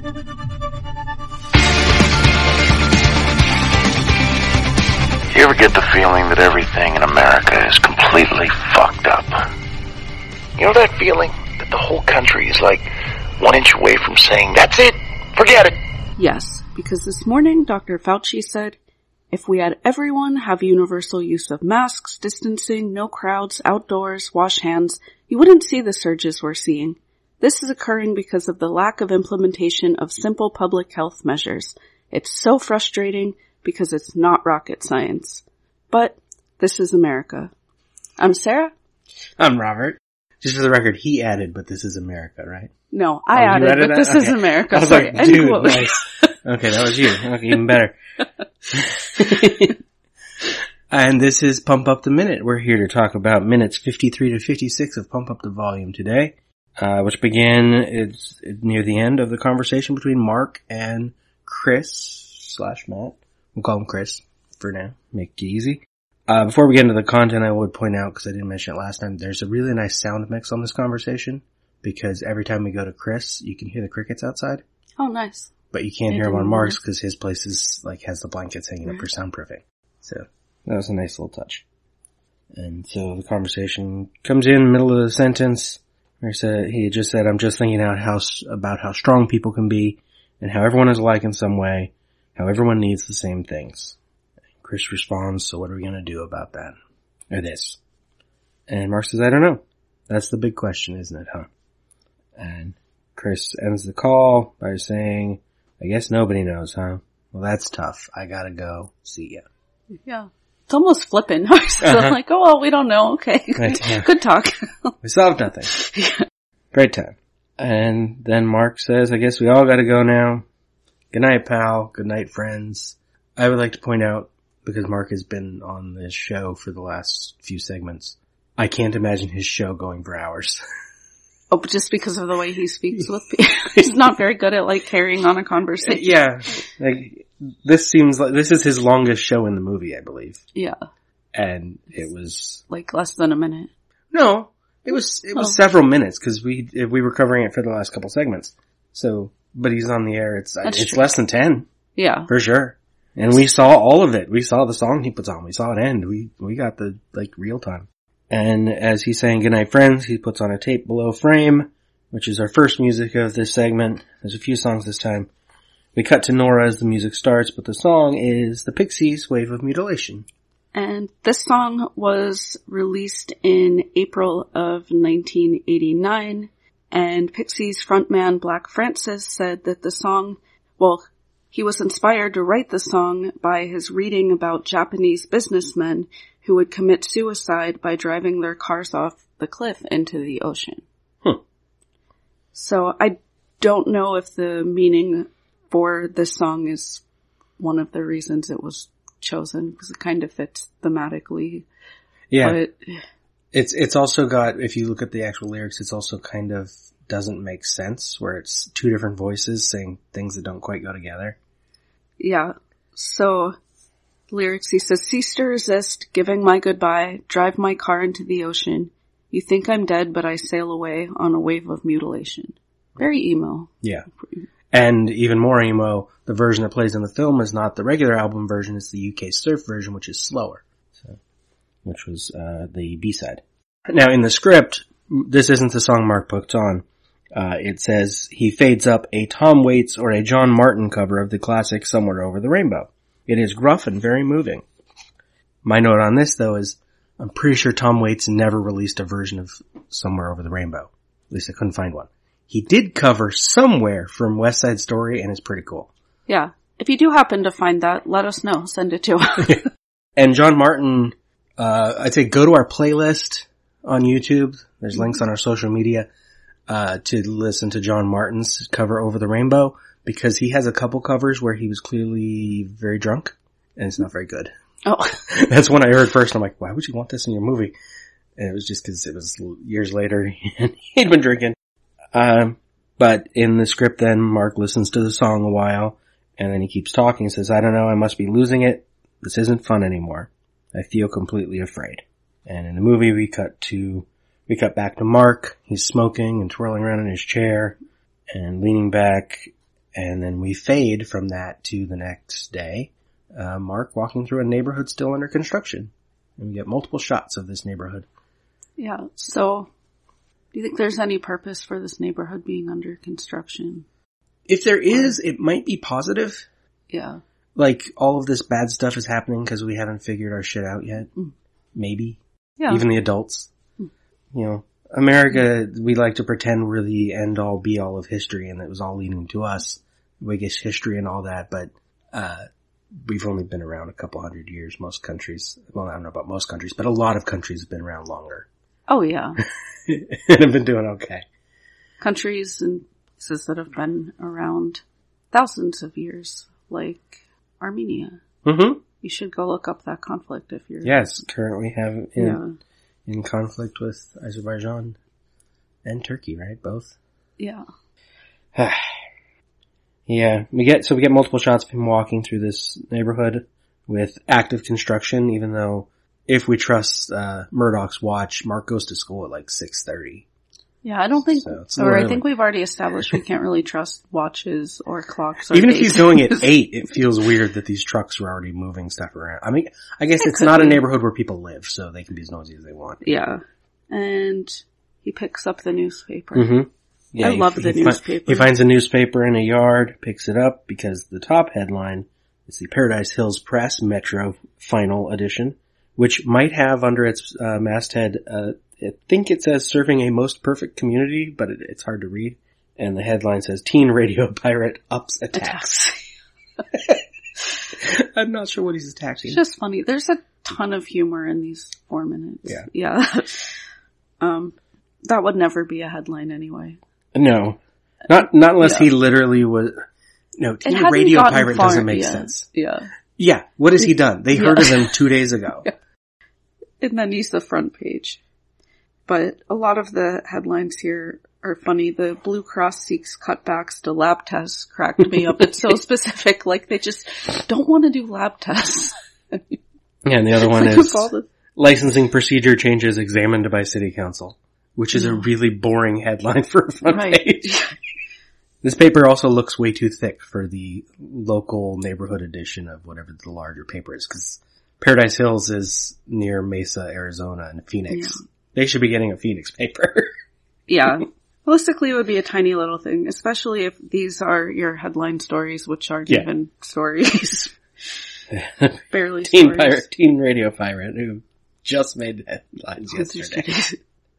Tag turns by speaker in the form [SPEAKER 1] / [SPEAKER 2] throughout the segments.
[SPEAKER 1] You ever get the feeling that everything in America is completely fucked up? You know that feeling that the whole country is like one inch away from saying, that's it, forget it.
[SPEAKER 2] Yes, because this morning Dr. Fauci said, if we had everyone have universal use of masks, distancing, no crowds, outdoors, wash hands, you wouldn't see the surges we're seeing. This is occurring because of the lack of implementation of simple public health measures. It's so frustrating because it's not rocket science. But this is America. I'm Sarah.
[SPEAKER 3] I'm Robert. Just for the record, he added, but this is America, right?
[SPEAKER 2] No, I
[SPEAKER 3] Oh,
[SPEAKER 2] added,
[SPEAKER 3] added
[SPEAKER 2] but
[SPEAKER 3] that?
[SPEAKER 2] this is America.
[SPEAKER 3] I was
[SPEAKER 2] Sorry,
[SPEAKER 3] like, dude,
[SPEAKER 2] quote.
[SPEAKER 3] nice. Okay, that was you. Okay, even better. and this is Pump Up the Minute. We're here to talk about minutes 53 to 56 of Pump Up the Volume today, uh, which began it's near the end of the conversation between Mark and Chris slash Matt. We'll call him Chris for now. Make it easy. Uh, before we get into the content, I would point out, because I didn't mention it last time, there's a really nice sound mix on this conversation, because every time we go to Chris, you can hear the crickets outside
[SPEAKER 2] Oh, nice.
[SPEAKER 3] but you can't
[SPEAKER 2] I
[SPEAKER 3] hear him on Mark's because his place is like has the blankets hanging up for soundproofing. So that was a nice little touch. And so the conversation comes in middle of the sentence. Where he said he had just said, "I'm just thinking out how about how strong people can be, and how everyone is alike in some way, how everyone needs the same things." Chris responds, "So what are we gonna do about that, or this?" And Mark says, "I don't know. That's the big question, isn't it, huh?" And Chris ends the call by saying, I guess nobody knows, huh? Well, that's tough. I gotta go. See ya.
[SPEAKER 2] Yeah. It's almost flippant. so
[SPEAKER 3] Uh-huh.
[SPEAKER 2] I'm like, oh, well, we don't know. Okay.
[SPEAKER 3] Right, yeah.
[SPEAKER 2] Good talk.
[SPEAKER 3] We solved nothing. Great time. And then Mark says, I guess we all gotta go now. Good night, pal. Good night, friends. I would like to point out, because Mark has been on this show for the last few segments, I can't imagine his show going for hours.
[SPEAKER 2] oh, but just because of the way he speaks with people. He's not very good at like carrying on a conversation.
[SPEAKER 3] yeah. Like, this seems like, this is his longest show in the movie, I believe.
[SPEAKER 2] Yeah.
[SPEAKER 3] And it was
[SPEAKER 2] Like less than a minute.
[SPEAKER 3] No, it was it was
[SPEAKER 2] Oh.
[SPEAKER 3] several minutes because we we were covering it for the last couple segments. So, but he's on the air. It's
[SPEAKER 2] That's
[SPEAKER 3] it's
[SPEAKER 2] true.
[SPEAKER 3] less than ten
[SPEAKER 2] Yeah.
[SPEAKER 3] for sure. And we saw all of it. We saw the song he puts on. We saw it end. We we got the like real time. And as he's saying goodnight, friends, he puts on a tape below frame, which is our first music of this segment. There's a few songs this time. We cut to Nora as the music starts, but the song is the Pixies' "Wave of Mutilation."
[SPEAKER 2] And this song was released in April of 1989 and Pixies frontman Black Francis said that the song, well, he was inspired to write the song by his reading about Japanese businessmen who would commit suicide by driving their cars off the cliff into the ocean.
[SPEAKER 3] Hmm.
[SPEAKER 2] So I don't know if the meaning for this song is one of the reasons it was chosen because it kind of fits thematically.
[SPEAKER 3] Yeah,
[SPEAKER 2] But
[SPEAKER 3] It's it's also got if you look at the actual lyrics, it's also kind of doesn't make sense where it's two different voices saying things that don't quite go together.
[SPEAKER 2] yeah, so lyrics he says, cease to resist, giving my goodbye, drive my car into the ocean. You think I'm dead, but I sail away on a wave of mutilation. Very emo.
[SPEAKER 3] Yeah. And even more emo, the version that plays in the film is not the regular album version, it's the UK surf version, which is slower. So, which was, uh, the B-side. Now in the script, this isn't the song Mark puts on. Uh, it says he fades up a Tom Waits or a John Martyn cover of the classic Somewhere Over the Rainbow. It is gruff and very moving. My note on this though is I'm pretty sure Tom Waits never released a version of Somewhere Over the Rainbow. At least I couldn't find one. He did cover Somewhere from West Side Story and it's pretty cool.
[SPEAKER 2] Yeah. If you do happen to find that, let us know. Send it to us.
[SPEAKER 3] And John Martyn, uh, I'd say go to our playlist on YouTube. There's links on our social media, uh, to listen to John Martyn's cover Over the Rainbow because he has a couple covers where he was clearly very drunk and it's not very good.
[SPEAKER 2] oh,
[SPEAKER 3] That's when I heard first. I'm like, why would you want this in your movie? And it was just because it was years later and he'd been drinking. Um, but in the script, then Mark listens to the song a while, and then he keeps talking. He says, "I don't know. I must be losing it. This isn't fun anymore. I feel completely afraid." And in the movie, we cut to we cut back to Mark. He's smoking and twirling around in his chair and leaning back. And then we fade from that to the next day. Uh, Mark walking through a neighborhood still under construction. And we get multiple shots of this neighborhood.
[SPEAKER 2] Yeah. So, do you think there's any purpose for this neighborhood being under construction?
[SPEAKER 3] If there is, it might be positive.
[SPEAKER 2] Yeah.
[SPEAKER 3] Like all of this bad stuff is happening because we haven't figured our shit out yet.
[SPEAKER 2] Mm.
[SPEAKER 3] Maybe.
[SPEAKER 2] Yeah.
[SPEAKER 3] Even the adults.
[SPEAKER 2] Mm.
[SPEAKER 3] You know, America, we like to pretend we're the end all be all of history and it was all leading to us. Biggest history and all that, but, uh, we've only been around a couple hundred years. Most countries, well, I don't know about most countries, but a lot of countries have been around longer
[SPEAKER 2] oh yeah.
[SPEAKER 3] and have been doing okay.
[SPEAKER 2] Countries and places that have been around thousands of years, like Armenia.
[SPEAKER 3] Mm-hmm.
[SPEAKER 2] You should go look up that conflict if you're.
[SPEAKER 3] Yes, currently have in,
[SPEAKER 2] Yeah.
[SPEAKER 3] in conflict with Azerbaijan and Turkey, right? Both.
[SPEAKER 2] Yeah.
[SPEAKER 3] yeah, we get so we get multiple shots of him walking through this neighborhood with active construction. Even though, if we trust uh, Murdoch's watch, Mark goes to school at like six thirty.
[SPEAKER 2] Yeah, I don't think,
[SPEAKER 3] So
[SPEAKER 2] or I think we've already established we can't really trust watches or clocks. Or
[SPEAKER 3] Even if he's going at eight, it feels weird that these trucks are already moving stuff around. I mean, I guess
[SPEAKER 2] It
[SPEAKER 3] it's not a neighborhood where people live, so they can be as noisy as they want.
[SPEAKER 2] Yeah. And he picks up the newspaper.
[SPEAKER 3] Mm-hmm.
[SPEAKER 2] I love the
[SPEAKER 3] fi-
[SPEAKER 2] newspaper.
[SPEAKER 3] he finds a newspaper in a yard, picks it up because the top headline is the Paradise Hills Press Metro Final Edition, which might have under its uh, masthead, uh, I think it says serving a most perfect community, but it, it's hard to read. And the headline says teen radio pirate ups attacks. I'm not sure what he's attacking.
[SPEAKER 2] It's just funny. There's a ton of humor in these four minutes.
[SPEAKER 3] Yeah.
[SPEAKER 2] Yeah. um, that would never be a headline anyway.
[SPEAKER 3] no, not not unless
[SPEAKER 2] Yeah.
[SPEAKER 3] he literally was. No, teen radio pirate doesn't make
[SPEAKER 2] yet.
[SPEAKER 3] sense.
[SPEAKER 2] Yeah.
[SPEAKER 3] Yeah, what has he done? They heard
[SPEAKER 2] Yeah.
[SPEAKER 3] of him two days ago.
[SPEAKER 2] And then he's the front page. But a lot of the headlines here are funny. The Blue Cross seeks cutbacks to lab tests cracked me up. It's so specific. Like they just don't want to do lab tests.
[SPEAKER 3] Yeah, and the other one
[SPEAKER 2] Like,
[SPEAKER 3] is
[SPEAKER 2] the-
[SPEAKER 3] licensing procedure changes examined by city council, which is a
[SPEAKER 2] mm.
[SPEAKER 3] really boring headline for a front
[SPEAKER 2] right.
[SPEAKER 3] page. This paper also looks way too thick for the local neighborhood edition of whatever the larger paper is, because Paradise Hills is near Mesa, Arizona, and Phoenix. They should be getting a Phoenix paper.
[SPEAKER 2] Yeah. Realistically, it would be a tiny little thing, especially if these are your headline stories, which aren't
[SPEAKER 3] Yeah.
[SPEAKER 2] even stories. Barely
[SPEAKER 3] teen
[SPEAKER 2] stories.
[SPEAKER 3] pirate, teen radio pirate, who just made headlines yesterday.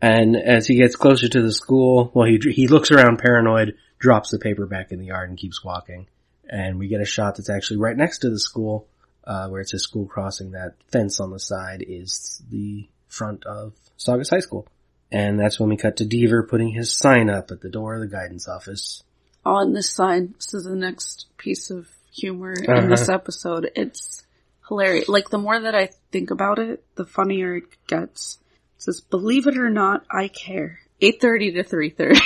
[SPEAKER 3] And as he gets closer to the school, well, he he looks around paranoid, drops the paper back in the yard, and keeps walking. And we get a shot that's actually right next to the school, uh, where it's a school crossing. That fence on the side is the front of Saugus High School. And that's when we cut to Deaver putting his sign up at the door of the guidance office.
[SPEAKER 2] On this side, this is the next piece of humor
[SPEAKER 3] Uh-huh.
[SPEAKER 2] in this episode. It's hilarious. Like, the more that I think about it, the funnier it gets. It says, believe it or not, I care. 8.30 to 3.30.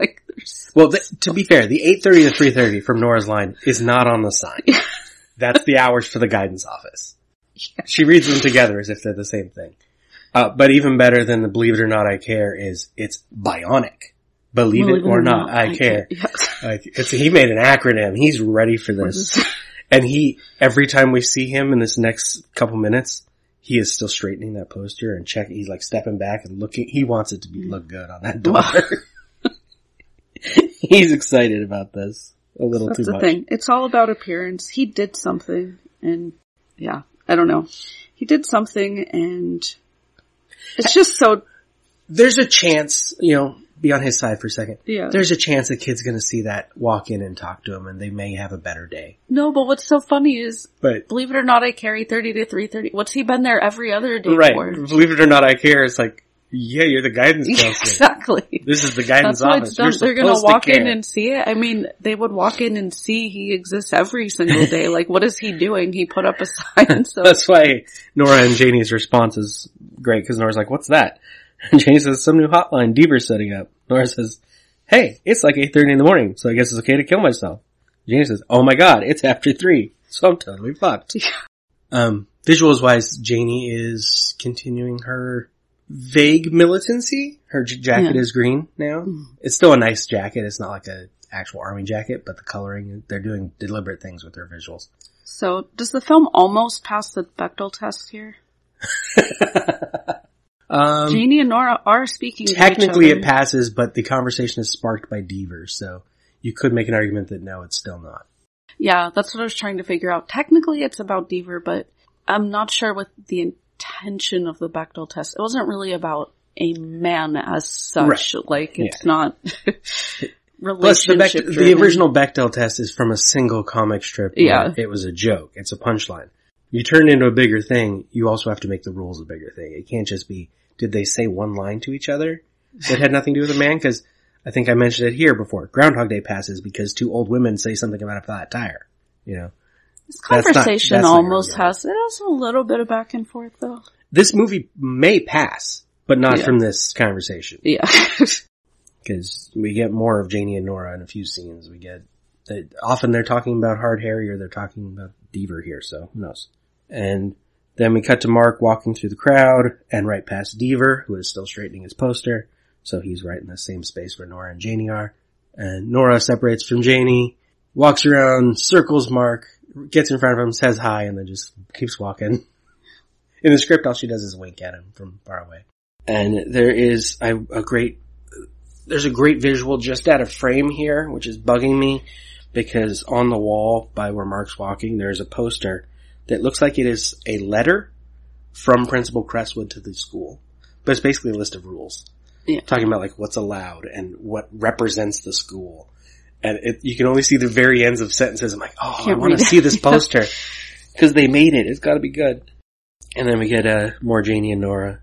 [SPEAKER 2] like, there's,
[SPEAKER 3] Well, th- to be fair, the 8.30 to 3.30 from Nora's line is not on the sign. That's the hours for the guidance office. She reads them together as if they're the same thing. Uh, but even better than the believe it or not I care is it's bionic. Believe, it or not, I, care.
[SPEAKER 2] Yeah.
[SPEAKER 3] Like it's he made an acronym. He's ready for this. And he every time we see him in this next couple minutes, he is still straightening that poster and checking. He's like stepping back and looking. He wants it to be look good on that door. He's excited about this a little
[SPEAKER 2] That's
[SPEAKER 3] too
[SPEAKER 2] the
[SPEAKER 3] much.
[SPEAKER 2] thing. It's all about appearance. He did something and yeah, I don't know. He did something and it's just so,
[SPEAKER 3] There's a chance, you know, be on his side for a second.
[SPEAKER 2] yeah.
[SPEAKER 3] There's a chance the kid's going to see that, walk in and talk to him, and they may have a better day.
[SPEAKER 2] no, but what's so funny is,
[SPEAKER 3] But
[SPEAKER 2] believe it or not, I carry 30 to 3.30. What's he been there every other day
[SPEAKER 3] right,
[SPEAKER 2] for?
[SPEAKER 3] believe it or not, I care. It's like, yeah, you're the guidance counselor.
[SPEAKER 2] exactly.
[SPEAKER 3] This is the guidance office.
[SPEAKER 2] it's done.
[SPEAKER 3] You're
[SPEAKER 2] They're gonna walk in and see it. I mean, they would walk in and see he exists every single day. like, what is he doing? He put up a sign. So
[SPEAKER 3] That's why Nora and Janie's response is great because Nora's like, "What's that?" And Janie says, "Some new hotline Deaver's setting up." Nora says, "Hey, it's like eight thirty in the morning, so I guess it's okay to kill myself." Janie says, "Oh my god, it's after three, so I'm totally fucked." Um, visuals wise, Janie is continuing her vague militancy. Her j- jacket
[SPEAKER 2] Yeah.
[SPEAKER 3] is green now.
[SPEAKER 2] Mm.
[SPEAKER 3] It's still a nice jacket. It's not like a actual army jacket, but the coloring, they're doing deliberate things with their visuals.
[SPEAKER 2] So, does the film almost pass the Bechdel test here?
[SPEAKER 3] um,
[SPEAKER 2] Janie and Nora are speaking.
[SPEAKER 3] technically it passes, but the conversation is sparked by Deaver, so you could make an argument that no, it's still not.
[SPEAKER 2] Yeah, that's what I was trying to figure out. Technically, it's about Deaver, but I'm not sure what the intention of the Bechdel test. It wasn't really about a man as such. Like, it's not
[SPEAKER 3] Plus, the,
[SPEAKER 2] relationship.
[SPEAKER 3] The original Bechdel test is from a single comic strip.
[SPEAKER 2] Yeah.
[SPEAKER 3] It was a joke. It's a punchline. You turn it into a bigger thing, you also have to make the rules a bigger thing. It can't just be, did they say one line to each other that had nothing to do with a man? Cause I think I mentioned it here before. Groundhog Day passes because two old women say something about a flat tire. You know?
[SPEAKER 2] This
[SPEAKER 3] That's not-
[SPEAKER 2] conversation
[SPEAKER 3] that's not
[SPEAKER 2] almost has, it has a little bit of back and forth though.
[SPEAKER 3] This movie may pass, but not
[SPEAKER 2] Yeah.
[SPEAKER 3] from this conversation.
[SPEAKER 2] Yeah.
[SPEAKER 3] because we get more of Janie and Nora in a few scenes. We get they, often they're talking about Hard Harry or they're talking about Deaver here, so who knows? And then we cut to Mark walking through the crowd and right past Deaver, who is still straightening his poster. So he's right in the same space where Nora and Janie are. And Nora separates from Janie, walks around, circles Mark, gets in front of him, says hi, and then just keeps walking. In the script, all she does is wink at him from far away. And there is a, a great there's a great visual just out of frame here, which is bugging me because on the wall by where Mark's walking, there's a poster that looks like it is a letter from Principal Crestwood to the school. But it's basically a list of rules.
[SPEAKER 2] Yeah.
[SPEAKER 3] Talking about like what's allowed and what represents the school. And it, you can only see the very ends of sentences. I'm like, oh, I
[SPEAKER 2] Can't
[SPEAKER 3] want to see this poster. Cause they made it. It's gotta be good. And then we get, uh, more Janie and Nora.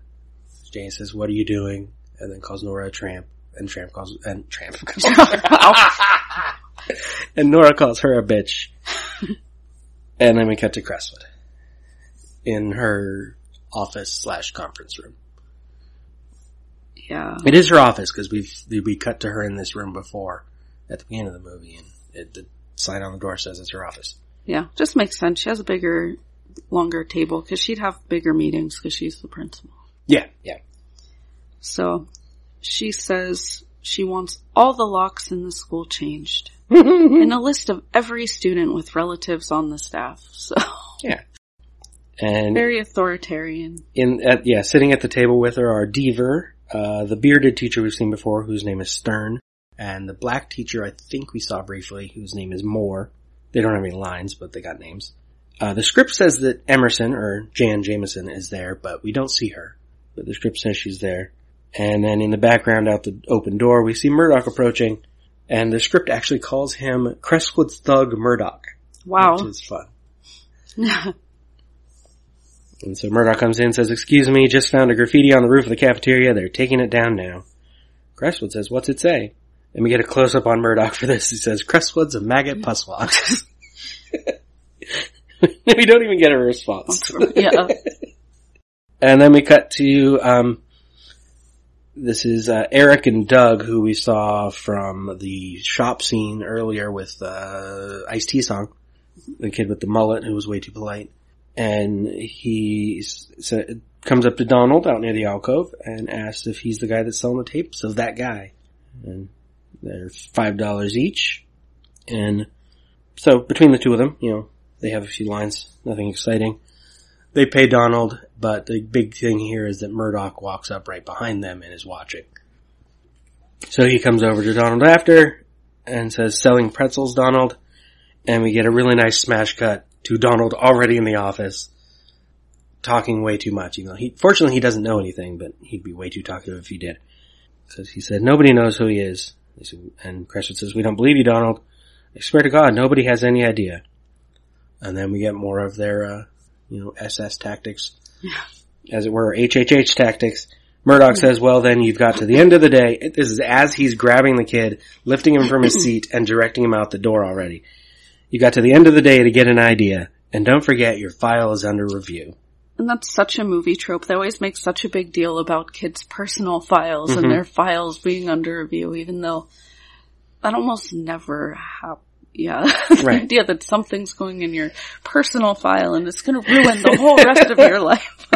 [SPEAKER 3] Janie says, what are you doing? And then calls Nora a tramp. And Tramp calls, and Tramp calls and Nora calls her a bitch. and then we cut to Crestwood. In her office slash conference room.
[SPEAKER 2] yeah.
[SPEAKER 3] It is her office because we've, we cut to her in this room before at the beginning of the movie and it, the sign on the door says it's her office.
[SPEAKER 2] Yeah. Just makes sense. She has a bigger, longer table because she'd have bigger meetings because she's the principal.
[SPEAKER 3] Yeah, yeah.
[SPEAKER 2] So she says she wants all the locks in the school changed and a list of every student with relatives on the staff. So yeah,
[SPEAKER 3] And
[SPEAKER 2] very authoritarian.
[SPEAKER 3] in at yeah, sitting at the table with her are Deaver, uh, the bearded teacher we've seen before, whose name is Stern, and the black teacher I think we saw briefly, whose name is Moore. They don't have any lines, but they got names. Uh, the script says that Emerson or Jan Jameson is there, but we don't see her. But the script says she's there. And then in the background out the open door, we see Murdoch approaching, and the script actually calls him Crestwood's thug Murdoch,
[SPEAKER 2] Wow.
[SPEAKER 3] which is fun. And so Murdoch comes in and says, excuse me, just found a graffiti on the roof of the cafeteria. They're taking it down now. Crestwood says, what's it say? And we get a close up on Murdoch for this. He says, Crestwood's a maggot pusswad. we don't even get a response.
[SPEAKER 2] yeah.
[SPEAKER 3] And then we cut to, um, this is, uh, Eric and Doug, who we saw from the shop scene earlier with, uh, Ice T song. The kid with the mullet who was way too polite. And he comes up to Donald out near the alcove and asks if he's the guy that's selling the tapes of that guy. And they're five dollars each. And so between the two of them, you know, they have a few lines, nothing exciting. They pay Donald, but the big thing here is that Murdoch walks up right behind them and is watching. So he comes over to Donald after and says, selling pretzels, Donald. And we get a really nice smash cut to Donald already in the office, talking way too much. You know, he, fortunately he doesn't know anything, but he'd be way too talkative if he did. Because he said, nobody knows who he is. And Crestwood says, we don't believe you, Donald. I swear to God, nobody has any idea. And then we get more of their, uh, you know, SS tactics. As it were, HHH tactics. Murdoch says, well then you've got to the end of the day. This is as he's grabbing the kid, lifting him from his seat and directing him out the door already. You got to the end of the day to get an idea. And don't forget your file is under review.
[SPEAKER 2] And that's such a movie trope. They always make such a big deal about kids' personal files
[SPEAKER 3] Mhm.
[SPEAKER 2] and their files being under review, even though that almost never happens. Yeah. the
[SPEAKER 3] Right.
[SPEAKER 2] idea that something's going in your personal file and it's going to ruin the whole rest of your life.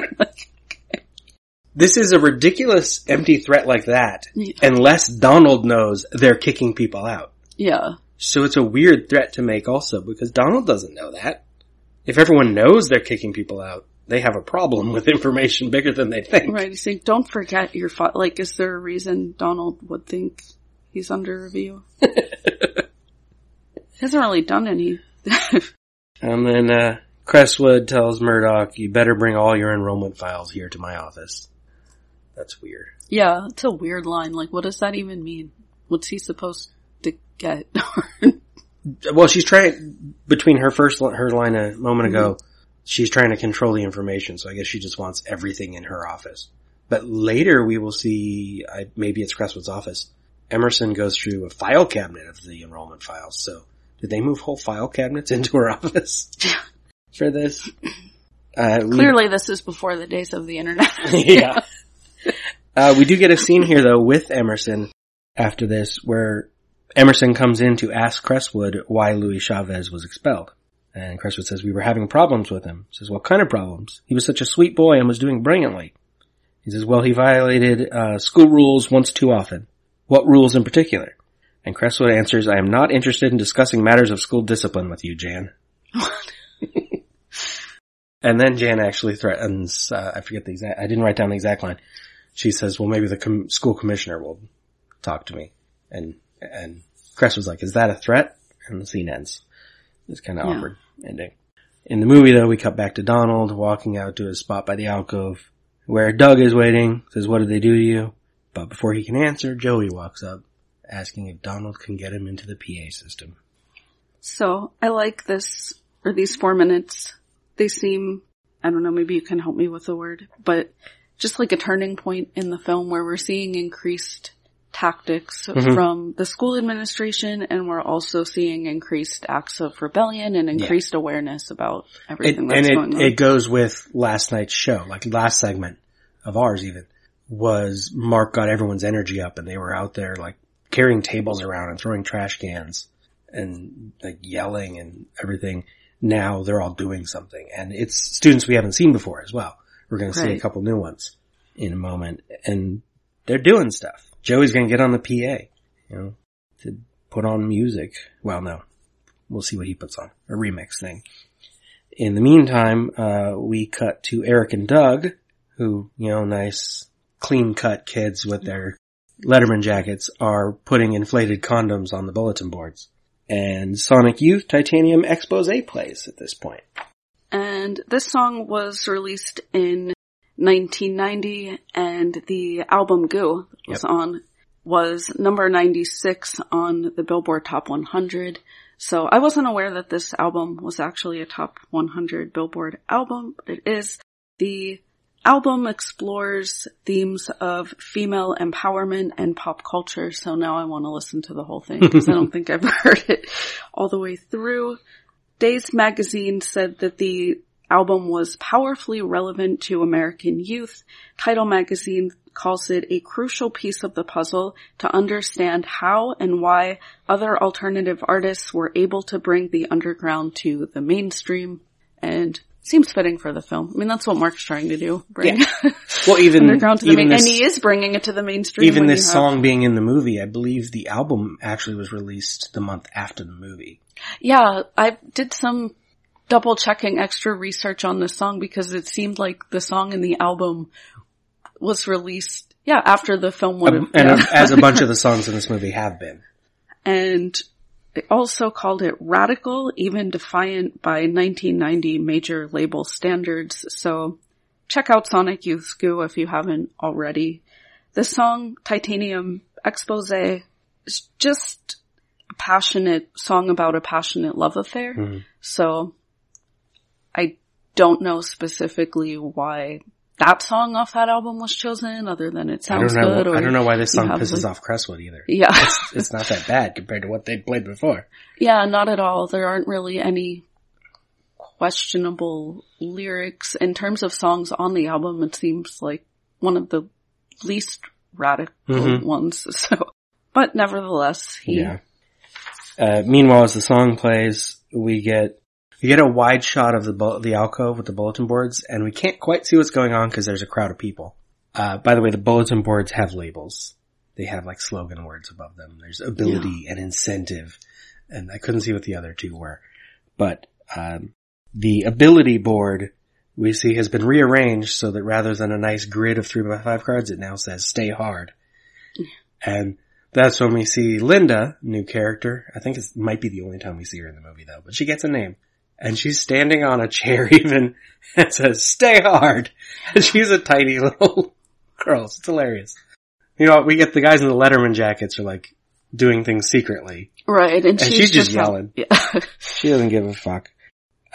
[SPEAKER 3] This is a ridiculous empty threat like that
[SPEAKER 2] Yeah.
[SPEAKER 3] unless Donald knows they're kicking people out.
[SPEAKER 2] Yeah.
[SPEAKER 3] So it's a weird threat to make also because Donald doesn't know that. If everyone knows they're kicking people out, they have a problem with information bigger than they think.
[SPEAKER 2] Right. He's saying, don't forget your fa- Like, is there a reason Donald would think he's under review? he hasn't really done any.
[SPEAKER 3] And then, uh, Crestwood tells Murdoch, you better bring all your enrollment files here to my office. That's weird.
[SPEAKER 2] yeah, it's a weird line. Like, what does that even mean? What's he supposed to get?
[SPEAKER 3] Well, she's trying, between her first, her line a moment ago, she's trying to control the information, so I guess she just wants everything in her office. But later we will see, I, maybe it's Crestwood's office, Emerson goes through a file cabinet of the enrollment files, so did they move whole file cabinets into her office for this? Uh, we-
[SPEAKER 2] Clearly, this is before the days of the internet.
[SPEAKER 3] yeah. Uh, we do get a scene here though with Emerson after this where Emerson comes in to ask Crestwood why Louis Chavez was expelled. And Crestwood says, we were having problems with him. He says, what kind of problems? He was such a sweet boy and was doing brilliantly. He says, well, he violated, uh, school rules once too often. What rules in particular? And Crestwood answers, I am not interested in discussing matters of school discipline with you, Jan. And then Jan actually threatens, uh, I forget the exact, I didn't write down the exact line. She says, well, maybe the com- school commissioner will talk to me. And, and Crest was like, is that a threat? And the scene ends. It's kind of
[SPEAKER 2] Yeah.
[SPEAKER 3] awkward ending. In the movie though, we cut back to Donald walking out to his spot by the alcove where Doug is waiting, says, what did they do to you? But before he can answer, Joey walks up asking if Donald can get him into the PA system.
[SPEAKER 2] So I like this, or these four minutes. They seem, I don't know, maybe you can help me with the word, but just like a turning point in the film where we're seeing increased tactics
[SPEAKER 3] Mhm.
[SPEAKER 2] from the school administration and we're also seeing increased acts of rebellion and increased awareness about
[SPEAKER 3] It,
[SPEAKER 2] everything
[SPEAKER 3] and
[SPEAKER 2] going
[SPEAKER 3] it,
[SPEAKER 2] on.
[SPEAKER 3] it goes with last night's show, like last segment of ours even, was Mark got everyone's energy up and they were out there like carrying tables around and throwing trash cans and like yelling and everything. Now they're all doing something and it's students we haven't seen before as well. We're going to see a couple new ones in a moment and they're doing stuff. Joey's to get on the PA, you know, to put on music. Well, no, we'll see what he puts on. A remix thing. In the meantime, uh, we cut to Eric and Doug, who, you know, nice, clean cut kids with their Letterman jackets are putting inflated condoms on the bulletin boards. And Sonic Youth Titanium Expose plays at this point.
[SPEAKER 2] And this song was released in 1990 and the album Goo was
[SPEAKER 3] Yep.
[SPEAKER 2] on, was number 96 on the Billboard Top 100. So I wasn't aware that this album was actually a top 100 Billboard album, but it is. The album explores themes of female empowerment and pop culture, so now I want to listen to the whole thing because I don't think I've heard it all the way through. Days magazine said that the album was powerfully relevant to American youth. Title magazine calls it a crucial piece of the puzzle to understand how and why other alternative artists were able to bring the underground to the mainstream and seems fitting for the film. I mean, that's what Mark's trying to do. Bring
[SPEAKER 3] Well, even,
[SPEAKER 2] underground to the
[SPEAKER 3] even
[SPEAKER 2] main,
[SPEAKER 3] this,
[SPEAKER 2] and he is bringing it to the mainstream.
[SPEAKER 3] even this
[SPEAKER 2] you have-
[SPEAKER 3] song being in the movie, I believe the album actually was released the month after the movie.
[SPEAKER 2] Yeah, I did some double checking extra research on this song because it seemed like the song in the album was released, yeah, after the film would have,
[SPEAKER 3] Um, and
[SPEAKER 2] yeah.
[SPEAKER 3] as a bunch of the songs in this movie have been.
[SPEAKER 2] and they also called it radical, even defiant by 1990 major label standards. So check out Sonic Youth Goo if you haven't already. The song Titanium Expose is just a passionate song about a passionate love affair.
[SPEAKER 3] Mhm.
[SPEAKER 2] So I don't know specifically why that song off that album was chosen other than it
[SPEAKER 3] I don't
[SPEAKER 2] sounds
[SPEAKER 3] know.
[SPEAKER 2] good. Or
[SPEAKER 3] I don't know why this song pisses
[SPEAKER 2] like-
[SPEAKER 3] off Crestwood either.
[SPEAKER 2] Yeah.
[SPEAKER 3] It's not that bad compared to what they'd played before.
[SPEAKER 2] Yeah, not at all. There aren't really any questionable lyrics. In terms of songs on the album, it seems like one of the least radical
[SPEAKER 3] Mhm.
[SPEAKER 2] ones. So, but nevertheless, he,
[SPEAKER 3] Yeah. Uh, meanwhile, as the song plays, we get we get a wide shot of the bu- the alcove with the bulletin boards, and we can't quite see what's going on because there's a crowd of people. Uh, by the way, the bulletin boards have labels, they have like slogan words above them. There's ability and incentive, and I couldn't see what the other two were, but um, the ability board we see has been rearranged so that rather than a nice grid of three by five cards, it now says "Stay Hard," and that's when we see Linda, new character. I think it might be the only time we see her in the movie though, but she gets a name. And she's standing on a chair even and says, stay hard. And she's a tiny little girl. It's hilarious. You know, we get the guys in the Letterman jackets are like doing things secretly.
[SPEAKER 2] Right. And,
[SPEAKER 3] And
[SPEAKER 2] she's,
[SPEAKER 3] she's just
[SPEAKER 2] out-
[SPEAKER 3] yelling.
[SPEAKER 2] Yeah.
[SPEAKER 3] She doesn't give a fuck.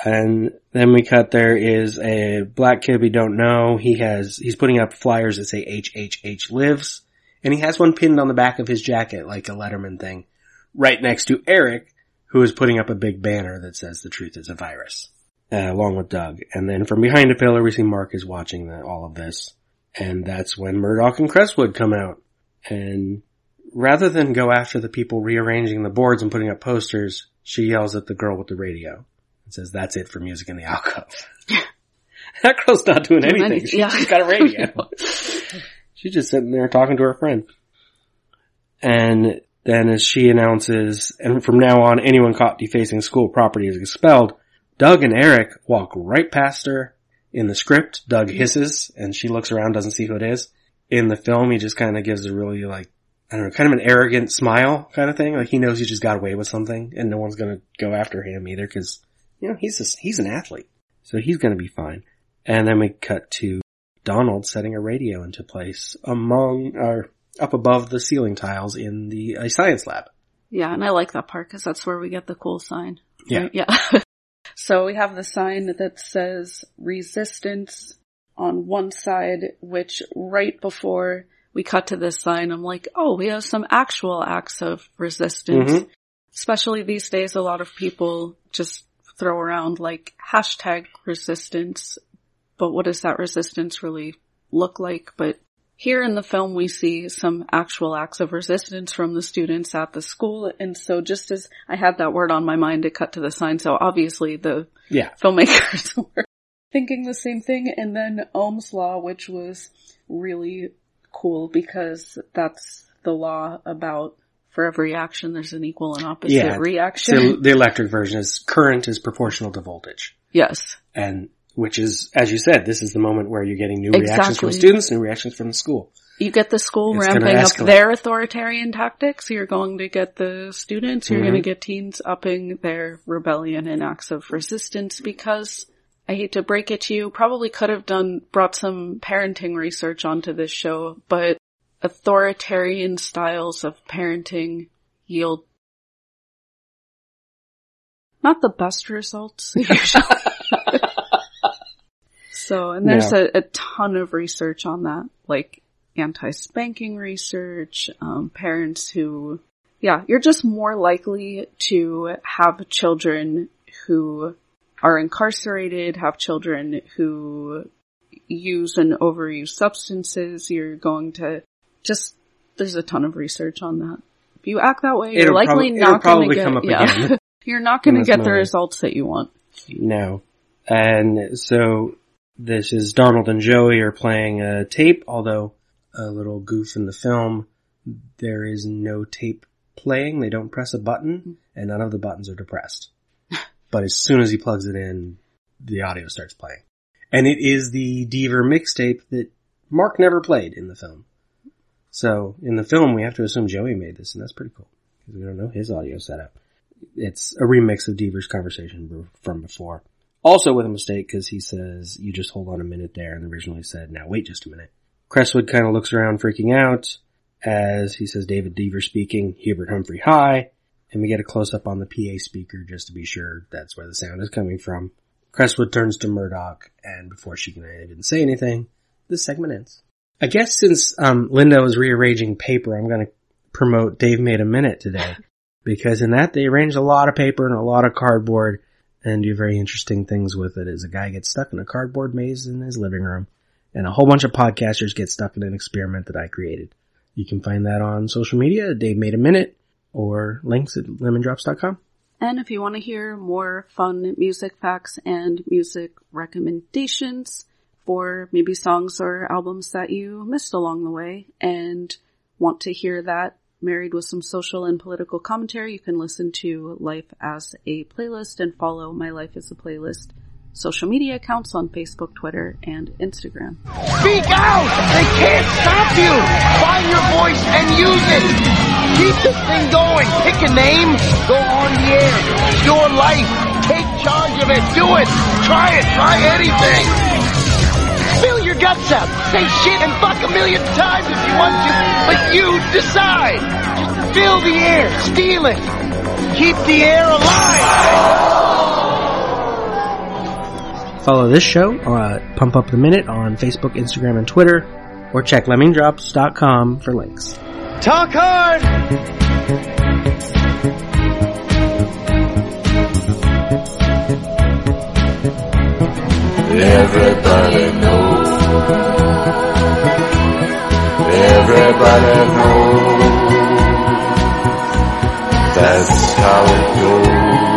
[SPEAKER 3] And then we cut there is a black kid we don't know. He has, he's putting up flyers that say HHH lives. And he has one pinned on the back of his jacket like a Letterman thing. Right next to Eric, who is putting up a big banner that says the truth is a virus. Uh, along with Doug. And then from behind a pillar we see Mark is watching the, all of this. And that's when Murdoch and Crestwood come out. And rather than go after the people rearranging the boards and putting up posters, she yells at the girl with the radio and says, that's it for music in the alcove. that girl's not doing
[SPEAKER 2] Doing
[SPEAKER 3] anything.
[SPEAKER 2] yeah.
[SPEAKER 3] just got a radio. She's just sitting there talking to her friend. And then as she announces, and from now on, anyone caught defacing school property is expelled, Doug and Eric walk right past her. In the script, Doug hisses, and she looks around, doesn't see who it is. In the film, he just kind of gives a really like, I don't know, kind of an arrogant smile kind of thing. Like he knows he just got away with something, and no one's gonna go after him either, because, you know, he's a, he's an athlete. So he's gonna be fine. And then we cut to Donald setting a radio into place among, or up above the ceiling tiles in the uh, science lab.
[SPEAKER 2] Yeah, and I like that part because that's where we get the cool sign.
[SPEAKER 3] Yeah.
[SPEAKER 2] Right? Yeah. so we have the sign that says resistance on one side, which right before we cut to this sign, I'm like, oh, we have some actual acts of resistance.
[SPEAKER 3] Mhm.
[SPEAKER 2] Especially these days, a lot of people just throw around like hashtag resistance, but what does that resistance really look like? But here in the film, we see some actual acts of resistance from the students at the school. And so just as I had that word on my mind, it cut to the sign. So obviously the
[SPEAKER 3] Yeah.
[SPEAKER 2] filmmakers were thinking the same thing. And then Ohm's law, which was really cool because that's the law about for every action, there's an equal and opposite
[SPEAKER 3] Yeah.
[SPEAKER 2] reaction.
[SPEAKER 3] So the electric version is current is proportional to voltage.
[SPEAKER 2] yes.
[SPEAKER 3] And which is, as you said, this is the moment where you're getting new reactions from students, new reactions from the school.
[SPEAKER 2] You get the school
[SPEAKER 3] It's
[SPEAKER 2] ramping up their authoritarian tactics. You're going to get the students. You're
[SPEAKER 3] Mhm.
[SPEAKER 2] going to get teens upping their rebellion and acts of resistance because I hate to break it to you, probably could have done, brought some parenting research onto this show, but authoritarian styles of parenting yield not the best results. usually. so, and there's
[SPEAKER 3] Yeah.
[SPEAKER 2] a, a ton of research on that, like anti-spanking research, um, parents who, yeah, you're just more likely to have children who are incarcerated, have children who use and overuse substances. You're going to just, there's a ton of research on that. If you act that way, you're likely
[SPEAKER 3] prob-
[SPEAKER 2] not going to get,
[SPEAKER 3] come up
[SPEAKER 2] yeah.
[SPEAKER 3] again
[SPEAKER 2] you're not going to get the results that you want.
[SPEAKER 3] No. And so this is Donald and Joey are playing a tape, although a little goof in the film, there is no tape playing. They don't press a button and none of the buttons are depressed. but as soon as he plugs it in, the audio starts playing. And it is the Deaver mixtape that Mark never played in the film. So in the film, we have to assume Joey made this, and that's pretty cool because we don't know his audio setup. It's a remix of Deaver's conversation from before. Also with a mistake because he says, you just hold on a minute there and originally said, now wait just a minute. Crestwood kind of looks around freaking out as he says David Deaver speaking, Hubert Humphrey High, and we get a close up on the PA speaker just to be sure that's where the sound is coming from. Crestwood turns to Murdoch and before she can even say anything, this segment ends. I guess since um, Linda was rearranging paper, I'm going to promote Dave Made a Minute today because in that they arranged a lot of paper and a lot of cardboard and do very interesting things with it. Is a guy gets stuck in a cardboard maze in his living room and a whole bunch of podcasters get stuck in an experiment that I created. You can find that on social media, Dave Made a Minute or links at lemondrops.com.
[SPEAKER 2] And if you want to hear more fun music facts and music recommendations for maybe songs or albums that you missed along the way and want to hear that married with some social and political commentary, you can listen to Life as a Playlist and follow My Life as a Playlist social media accounts on Facebook, Twitter, and Instagram.
[SPEAKER 4] Speak out! They can't stop you! Find your voice and use it! Keep this thing going! Pick a name, go on the air. Your life. Take charge of it. Do it! Try it! Try anything! Spill your guts out! Say shit and fuck a million times if you want to, but you decide! Just fill the air, steal it! Keep the air alive!
[SPEAKER 3] Follow this show, uh, Pump Up the Minute on Facebook, Instagram, and Twitter, or check lemmingdrops.com for links.
[SPEAKER 4] Talk hard!
[SPEAKER 5] Everybody Everybody knows. That's how it goes.